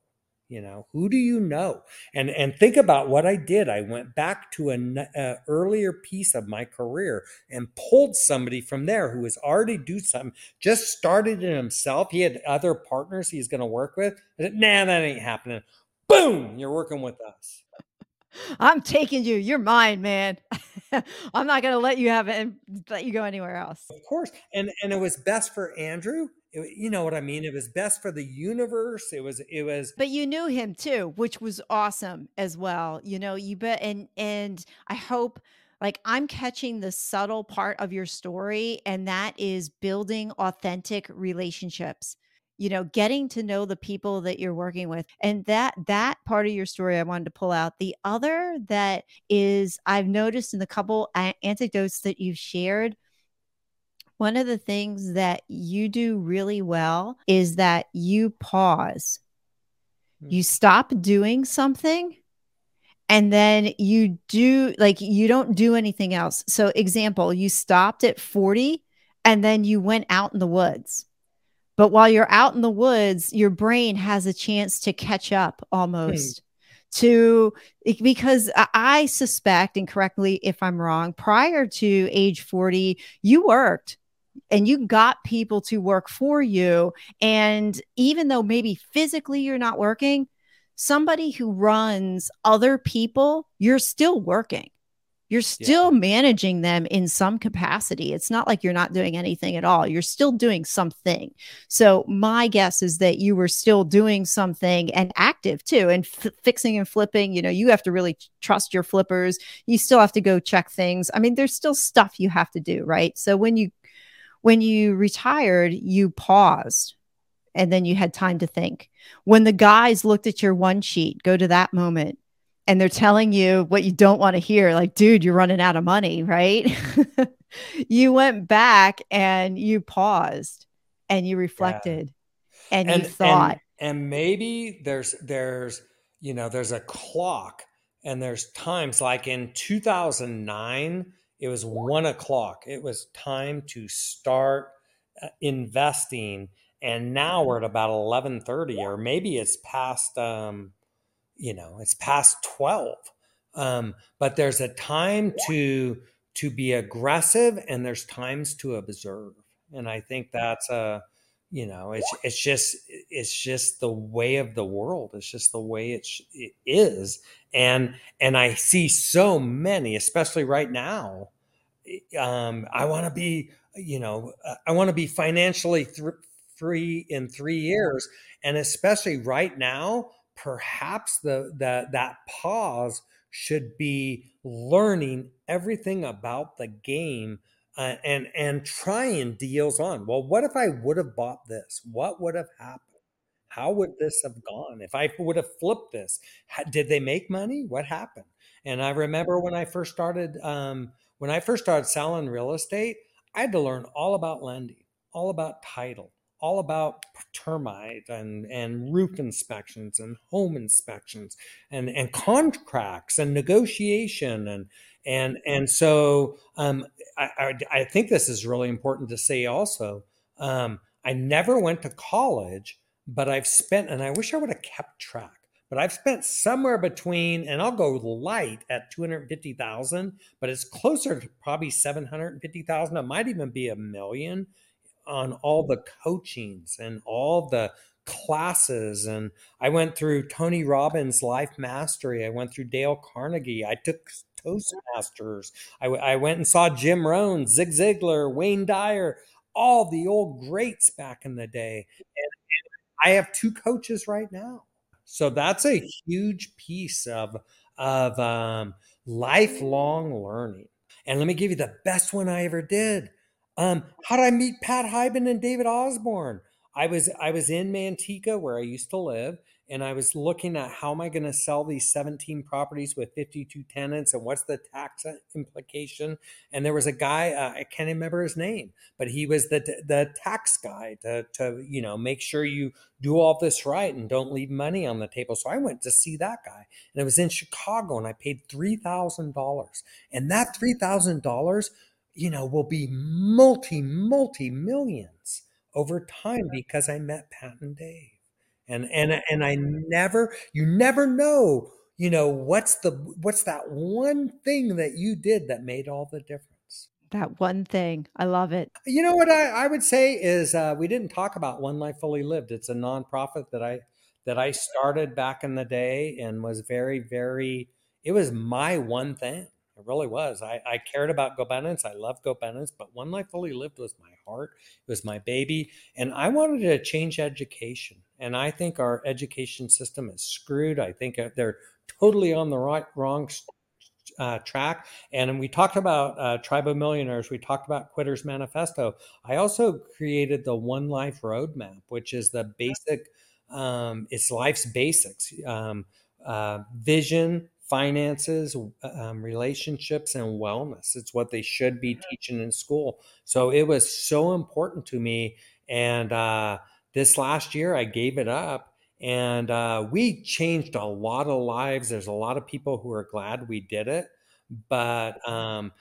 You know, who do you know? And and think about what I did. I went back to an earlier piece of my career and pulled somebody from there who was already do something, just started it himself. He had other partners he's going to work with. Said, nah, that ain't happening. Boom, you're working with us. I'm taking you. You're mine, man. I'm not going to let you have it and let you go anywhere else. Of course. And and it was best for Andrew. It, you know what I mean? It was best for the universe. It was it was But you knew him too, which was awesome as well. You know, you bet and and I hope like I'm catching the subtle part of your story and that is building authentic relationships you know getting to know the people that you're working with and that that part of your story i wanted to pull out the other that is i've noticed in the couple anecdotes that you've shared one of the things that you do really well is that you pause hmm. you stop doing something and then you do like you don't do anything else so example you stopped at 40 and then you went out in the woods but while you're out in the woods, your brain has a chance to catch up almost. Hmm. To because I suspect, and correctly if I'm wrong, prior to age 40, you worked and you got people to work for you. And even though maybe physically you're not working, somebody who runs other people, you're still working you're still yeah. managing them in some capacity. It's not like you're not doing anything at all. You're still doing something. So, my guess is that you were still doing something and active too, and f- fixing and flipping. You know, you have to really trust your flippers. You still have to go check things. I mean, there's still stuff you have to do, right? So, when you when you retired, you paused and then you had time to think. When the guys looked at your one sheet, go to that moment and they're telling you what you don't want to hear like dude you're running out of money right you went back and you paused and you reflected yeah. and, and, you thought and, and maybe there's there's you know there's a clock and there's times like in 2009 it was one o'clock. It was time to start uh, investing and now we're at about 11.30 or maybe it's past um you know it's past 12 um, but there's a time to to be aggressive and there's times to observe. And i think that's a you know it's it's just it's just the way of the world. It's just the way it, sh- it is. And and i see so many especially right now um i want to be you know i want to be financially th- free in 3 years. And especially right now perhaps the, the that pause should be learning everything about the game uh, and and trying deals on. Well, what if I would have bought this? What would have happened? How would this have gone if I would have flipped this? How, did they make money? What happened? And I remember when I first started um, when I first started selling real estate, I had to learn all about lending, all about title, all about termite and, and roof inspections and home inspections and, and contracts and negotiation and and and so um, I, I, think this is really important to say also. Um, I never went to college, but I've spent, and I wish I would have kept track. But I've spent somewhere between, and I'll go light at two hundred fifty thousand, but it's closer to probably seven hundred fifty thousand. It might even be a million on all the coachings and all the classes and I went through Tony Robbins Life Mastery. I went through Dale Carnegie. I took Toastmasters. I, I went and saw Jim Rohn, Zig Ziglar, Wayne Dyer, all the old greats back in the day. And, I have two coaches right now. So that's a huge piece of of um, lifelong learning. And let me give you the best one I ever did. Um, how did I meet Pat Hiban and David Osborne? I was I was in Manteca where I used to live, and I was looking at how am I going to sell these 17 properties with 52 tenants and what's the tax implication. And there was a guy uh, I can't remember his name, but he was the the tax guy to to you know make sure you do all this right and don't leave money on the table. So I went to see that guy, and it was in Chicago, and I paid three thousand dollars, and that three thousand dollars you know, will be multi, multi millions over time because I met Pat and Dave. and and and I never, you never know, you know, what's the what's that one thing that you did that made all the difference. That one thing, I love it. You know what I, I would say is uh, we didn't talk about One Life Fully Lived. It's a nonprofit that I that I started back in the day and was very very. It was my one thing it really was. I, I cared about GoBundance. I love GoBundance, but One Life Fully Lived was my heart. It was my baby. And I wanted to change education. And I think our education system is screwed. I think they're totally on the right, wrong uh, track. And we talked about uh, Tribe of Millionaires. We talked about Quitters Manifesto. I also created the One Life Roadmap, which is the basic, um, it's life's basics um, uh, vision, finances, um, relationships, and wellness. It's what they should be teaching in school. So it was so important to me. And uh, this last year, I gave it up. And uh, we changed a lot of lives. There's a lot of people who are glad we did it. But um,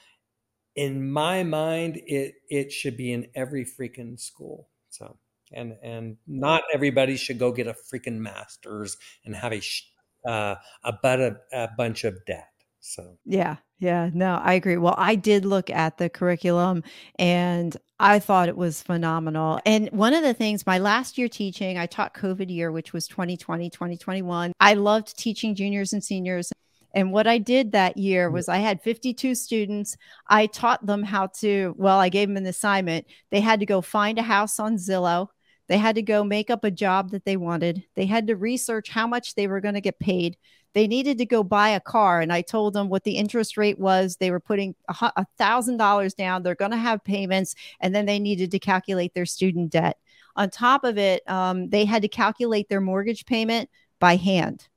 in my mind, it it should be in every freaking school. So and and not everybody should go get a freaking master's and have a sh- uh, about a, a bunch of debt. So Yeah, yeah, no, I agree. Well, I did look at the curriculum and I thought it was phenomenal. And one of the things, my last year teaching, I taught COVID year, which was 2020, 2021. I loved teaching juniors and seniors. And what I did that year was I had 52 students. I taught them how to, well, I gave them an assignment. They had to go find a house on Zillow. They had to go make up a job that they wanted. They had to research how much they were going to get paid. They needed to go buy a car. And I told them what the interest rate was. They were putting a thousand dollars down. They're going to have payments. And then they needed to calculate their student debt. On top of it, um, they had to calculate their mortgage payment by hand,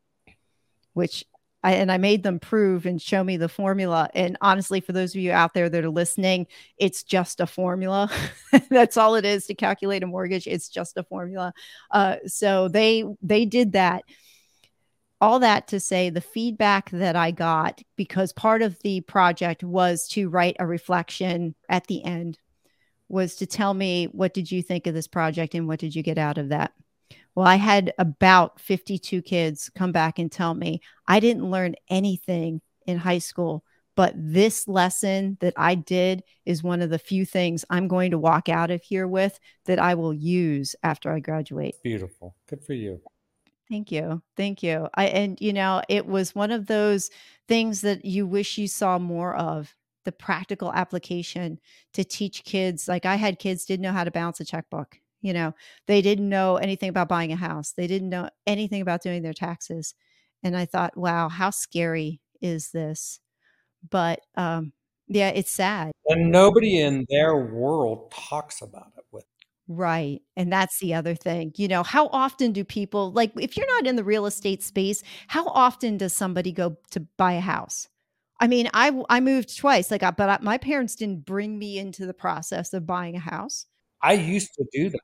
which I, and I made them prove and show me the formula. And honestly, for those of you out there that are listening, it's just a formula. That's all it is to calculate a mortgage. It's just a formula. Uh, so they they did that. All that to say, the feedback that I got because part of the project was to write a reflection at the end, was to tell me what did you think of this project and what did you get out of that. Well, I had about 52 kids come back and tell me I didn't learn anything in high school, but this lesson that I did is one of the few things I'm going to walk out of here with that I will use after I graduate. Beautiful. Good for you. Thank you. Thank you. I and you know, it was one of those things that you wish you saw more of the practical application to teach kids. Like I had kids didn't know how to balance a checkbook you know, they didn't know anything about buying a house. They didn't know anything about doing their taxes. And I thought, wow, how scary is this? But um, yeah, it's sad. And nobody in their world talks about it with. Right. And that's the other thing. You know, how often do people, like, if you're not in the real estate space, how often does somebody go to buy a house? I mean, I I moved twice, like, but I, my parents didn't bring me into the process of buying a house. I used to do that.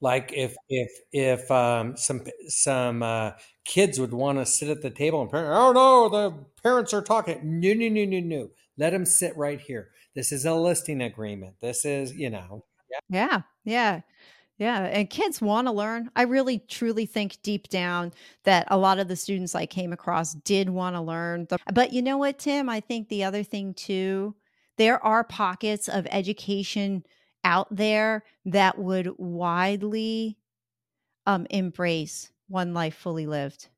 Like if if if um, some some uh, kids would want to sit at the table and parent, oh no, the parents are talking. No, no, no, no, no. Let them sit right here. This is a listing agreement. This is you know. Yeah, yeah, yeah. Yeah, and kids want to learn. I really truly think deep down that a lot of the students I came across did want to learn. The, But you know what, Tim? I think the other thing too, there are pockets of education out there that would widely um, embrace one life fully lived.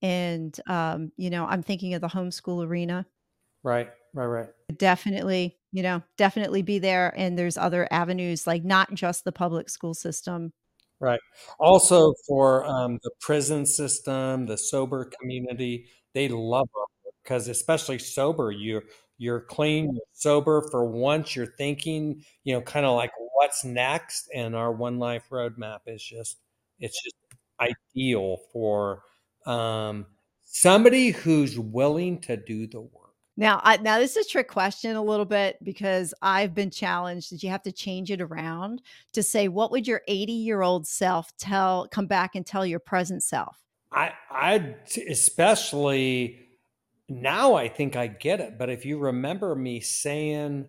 And, um, you know, I'm thinking of the homeschool arena. Right, right, right. Definitely, you know, definitely be there. And there's other avenues, like not just the public school system. Right. Also, for um, the prison system, the sober community, they love it because, especially sober, you you're clean, you're sober for once, you're thinking, you know, kind of like what's next. And our one life roadmap is just, it's just ideal for um, somebody who's willing to do the work. Now, I, now this is a trick question a little bit because I've been challenged that you have to change it around to say, what would your 80 year old self tell, come back and tell your present self? I, I especially now I think I get it. But if you remember me saying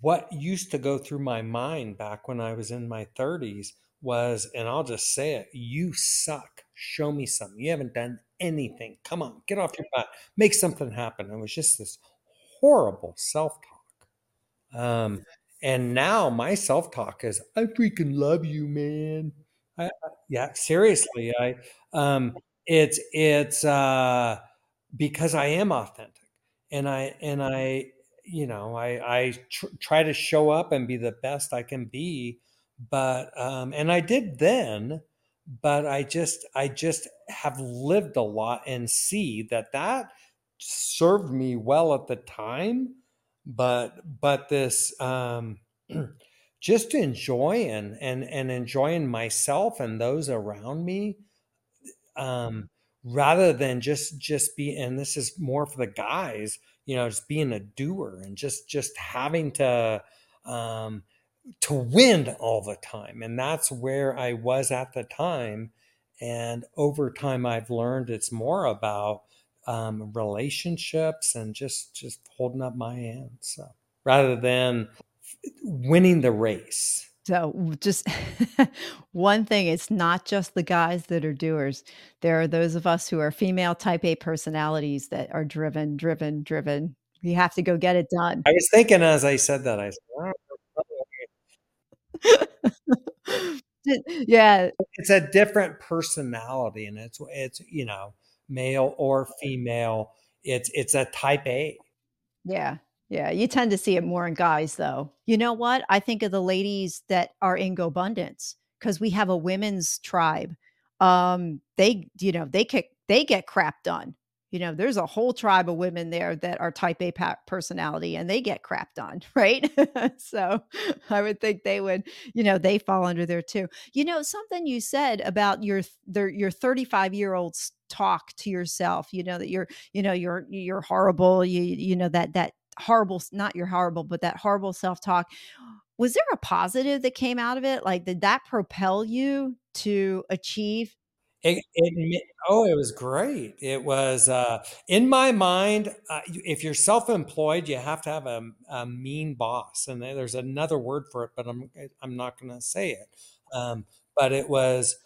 what used to go through my mind back when I was in my 30s was, and I'll just say it, you suck. Show me something. You haven't done anything. Come on, get off your butt. Make something happen. It was just this horrible self-talk. Um, and now my self-talk is, I freaking love you, man. I, yeah, seriously. I um it's it's uh because I am authentic and I and I you know I I tr- try to show up and be the best I can be but um and I did then but I just I just have lived a lot and see that that served me well at the time but but this um just enjoying and and enjoying myself and those around me um, rather than just just be and this is more for the guys you know just being a doer and just just having to um, to win all the time. And that's where i was at the time. And over time i've learned it's more about um, relationships and just just holding up my end so rather than winning the race So just one thing, it's not just the guys that are doers. There are those of us who are female type A personalities that are driven, driven, driven. We have to go get it done. i was thinking as i said that i said "Oh, yeah, it's a different personality and it's it's you know male or female it's it's a type a yeah, yeah. You tend to see it more in guys, though. You know what? I think of the ladies that are in GoBundance because we have a women's tribe. Um, they, you know, they kick, they get crap done. You know, there's a whole tribe of women there that are type A personality and they get crap done, right? so I would think they would, you know, they fall under there too. You know, something you said about your their your 35 year old's talk to yourself, you know, that you're, you know, you're you're horrible, you you know that that horrible not your horrible, but that horrible self-talk. Was there a positive that came out of it? Like did that propel you to achieve It, it oh, it was great. It was uh, in my mind. Uh, if you're self-employed, you have to have a, a mean boss, and there's another word for it, but I'm I'm not going to say it. Um, but it was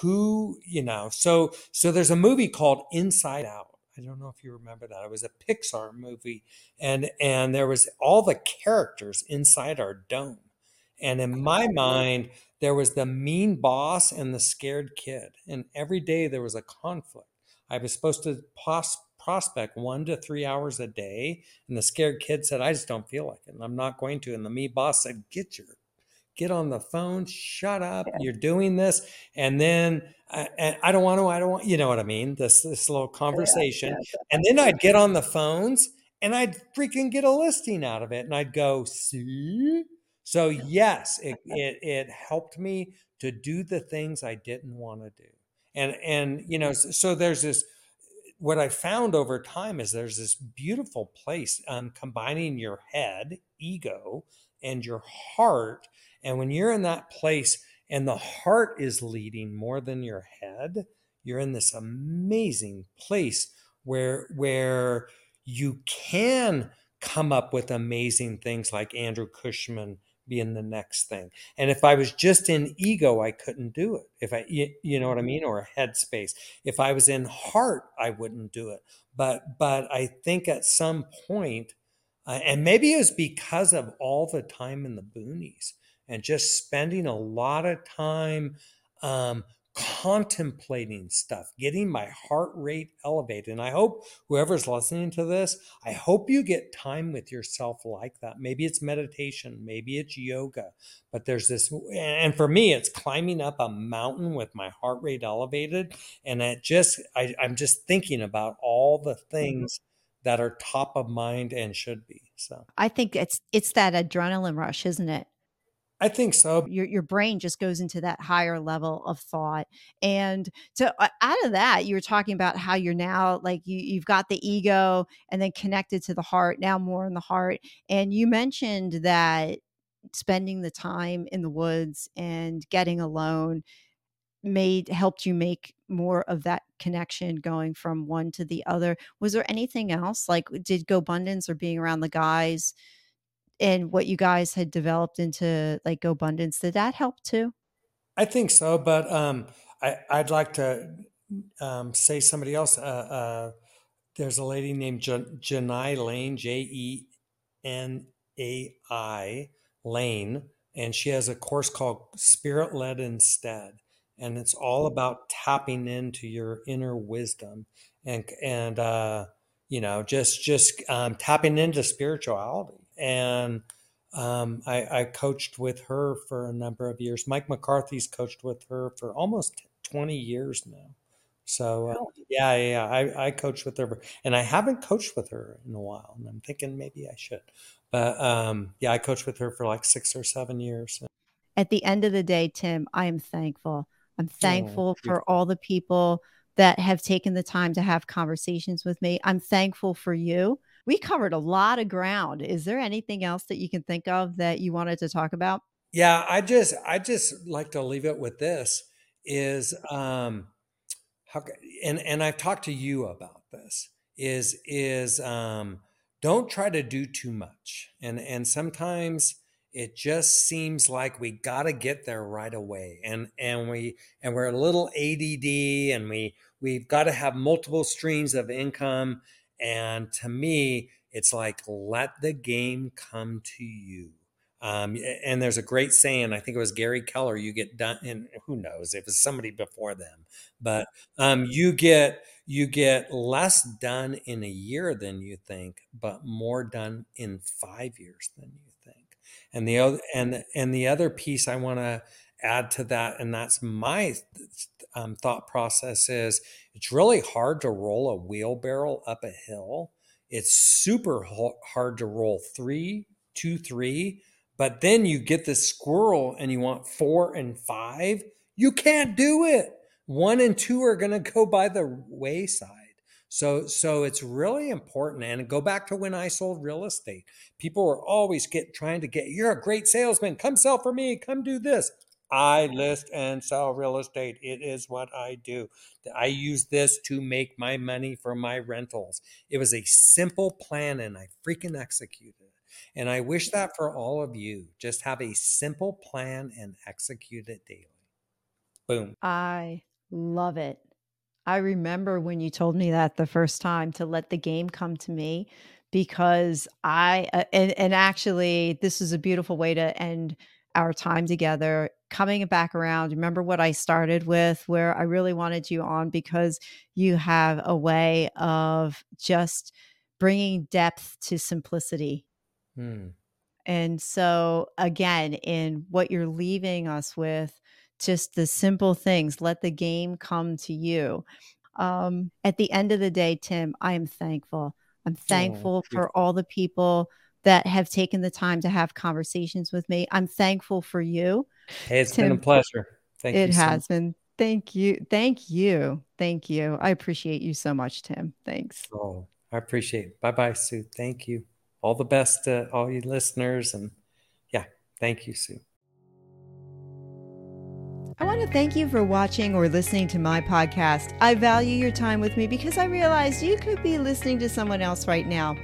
who you know. So so there's a movie called Inside Out. I don't know if you remember that. It was a Pixar movie, and and there was all the characters inside our dome. And in my mind, there was the mean boss and the scared kid. And every day there was a conflict. I was supposed to pos- prospect one to three hours a day. And the scared kid said, I just don't feel like it. And I'm not going to. And the me boss said, Get your get on the phone, shut up, you're doing this. And then I, and I don't want to, I don't want, you know what I mean? This, this little conversation. And then I'd get on the phones and I'd freaking get a listing out of it. And I'd go, see? So yes, it, it, it helped me to do the things I didn't want to do. And, and, you know, so there's this, what I found over time is there's this beautiful place um, combining your head, ego, and your heart. And when you're in that place and the heart is leading more than your head, you're in this amazing place where where you can come up with amazing things like Andrew Cushman being the next thing. And if I was just in ego, I couldn't do it. If I, you, know what I mean, or headspace. If I was in heart, I wouldn't do it. But but I think at some point, uh, and maybe it was because of all the time in the boonies and just spending a lot of time um, contemplating stuff, getting my heart rate elevated. And I hope whoever's listening to this, I hope you get time with yourself like that. Maybe it's meditation, maybe it's yoga, but there's this, and for me, it's climbing up a mountain with my heart rate elevated. And it just, I, I'm just thinking about all the things that are top of mind and should be. So I think it's it's that adrenaline rush, isn't it? I think so. Your your brain just goes into that higher level of thought. And so uh, out of that, you were talking about how you're now like you you've got the ego and then connected to the heart, now more in the heart. And you mentioned that spending the time in the woods and getting alone made helped you make more of that connection going from one to the other. Was there anything else? Like did GoBundance or being around the guys and what you guys had developed into like abundance did that help too? I think so, but um, I, I'd like to um, say somebody else. Uh, uh, there's a lady named Jan- Jenai Lane, J E N A I Lane, and she has a course called Spirit Led Instead, and it's all about tapping into your inner wisdom and and uh, you know just just um, tapping into spirituality and um, I, I coached with her for a number of years. Mike McCarthy's coached with her for almost 20 years now. So uh, yeah, yeah, I, I coached with her, and I haven't coached with her in a while, and I'm thinking maybe I should. But um, yeah, I coached with her for like six or seven years. At the end of the day, Tim, I am thankful. I'm thankful oh, for all the people that have taken the time to have conversations with me. I'm thankful for you we covered a lot of ground. Is there anything else that you can think of that you wanted to talk about? Yeah, I just I just like to leave it with this is um how and and I've talked to you about this is is um don't try to do too much. And and sometimes it just seems like we got to get there right away and and we and we're a little ADD and we we've got to have multiple streams of income and to me, it's like, let the game come to you. Um, and there's a great saying, I think it was Gary Keller, you get done, and who knows, it was somebody before them, but um, you get you get less done in a year than you think, but more done in five years than you think. And the other and and the other piece I want to add to that, and that's my um, thought process is it's really hard to roll a wheelbarrow up a hill. It's super hard to roll three, two, three, but then you get the squirrel and you want four and five. You can't do it. One and two are going to go by the wayside. So, so it's really important. And go back to when I sold real estate. People were always get trying to get. You're a great salesman. Come sell for me. Come do this. I list and sell real estate. It is what I do. I use this to make my money for my rentals. It was a simple plan and I freaking executed it. And I wish that for all of you. Just have a simple plan and execute it daily. Boom. I love it. I remember when you told me that the first time to let the game come to me because I, uh, and, and actually, this is a beautiful way to end our time together coming back around remember what i started with where i really wanted you on because you have a way of just bringing depth to simplicity. Hmm. and so again in what you're leaving us with just the simple things let the game come to you. Um, at the end of the day tim i am thankful. I'm oh, thankful oh, for all the people that have taken the time to have conversations with me. I'm thankful for you. Hey, it's Tim. been a pleasure. Thank it you. It has so been. Thank you. Thank you. Thank you. I appreciate you so much, Tim. Thanks. Oh, I appreciate it. Bye bye, Sue. Thank you. All the best to all you listeners. And yeah, thank you, Sue. I want to thank you for watching or listening to my podcast. I value your time with me because I realize you could be listening to someone else right now.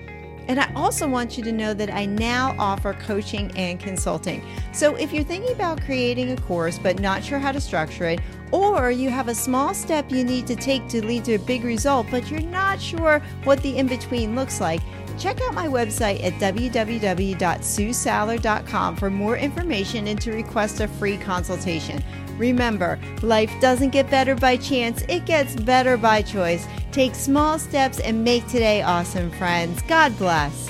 And I also want you to know that I now offer coaching and consulting. So if you're thinking about creating a course but not sure how to structure it, or you have a small step you need to take to lead to a big result, but you're not sure what the in between looks like, check out my website at www.suesaller.com for more information and to request a free consultation. Remember, life doesn't get better by chance, it gets better by choice. Take small steps and make today awesome, friends. God bless.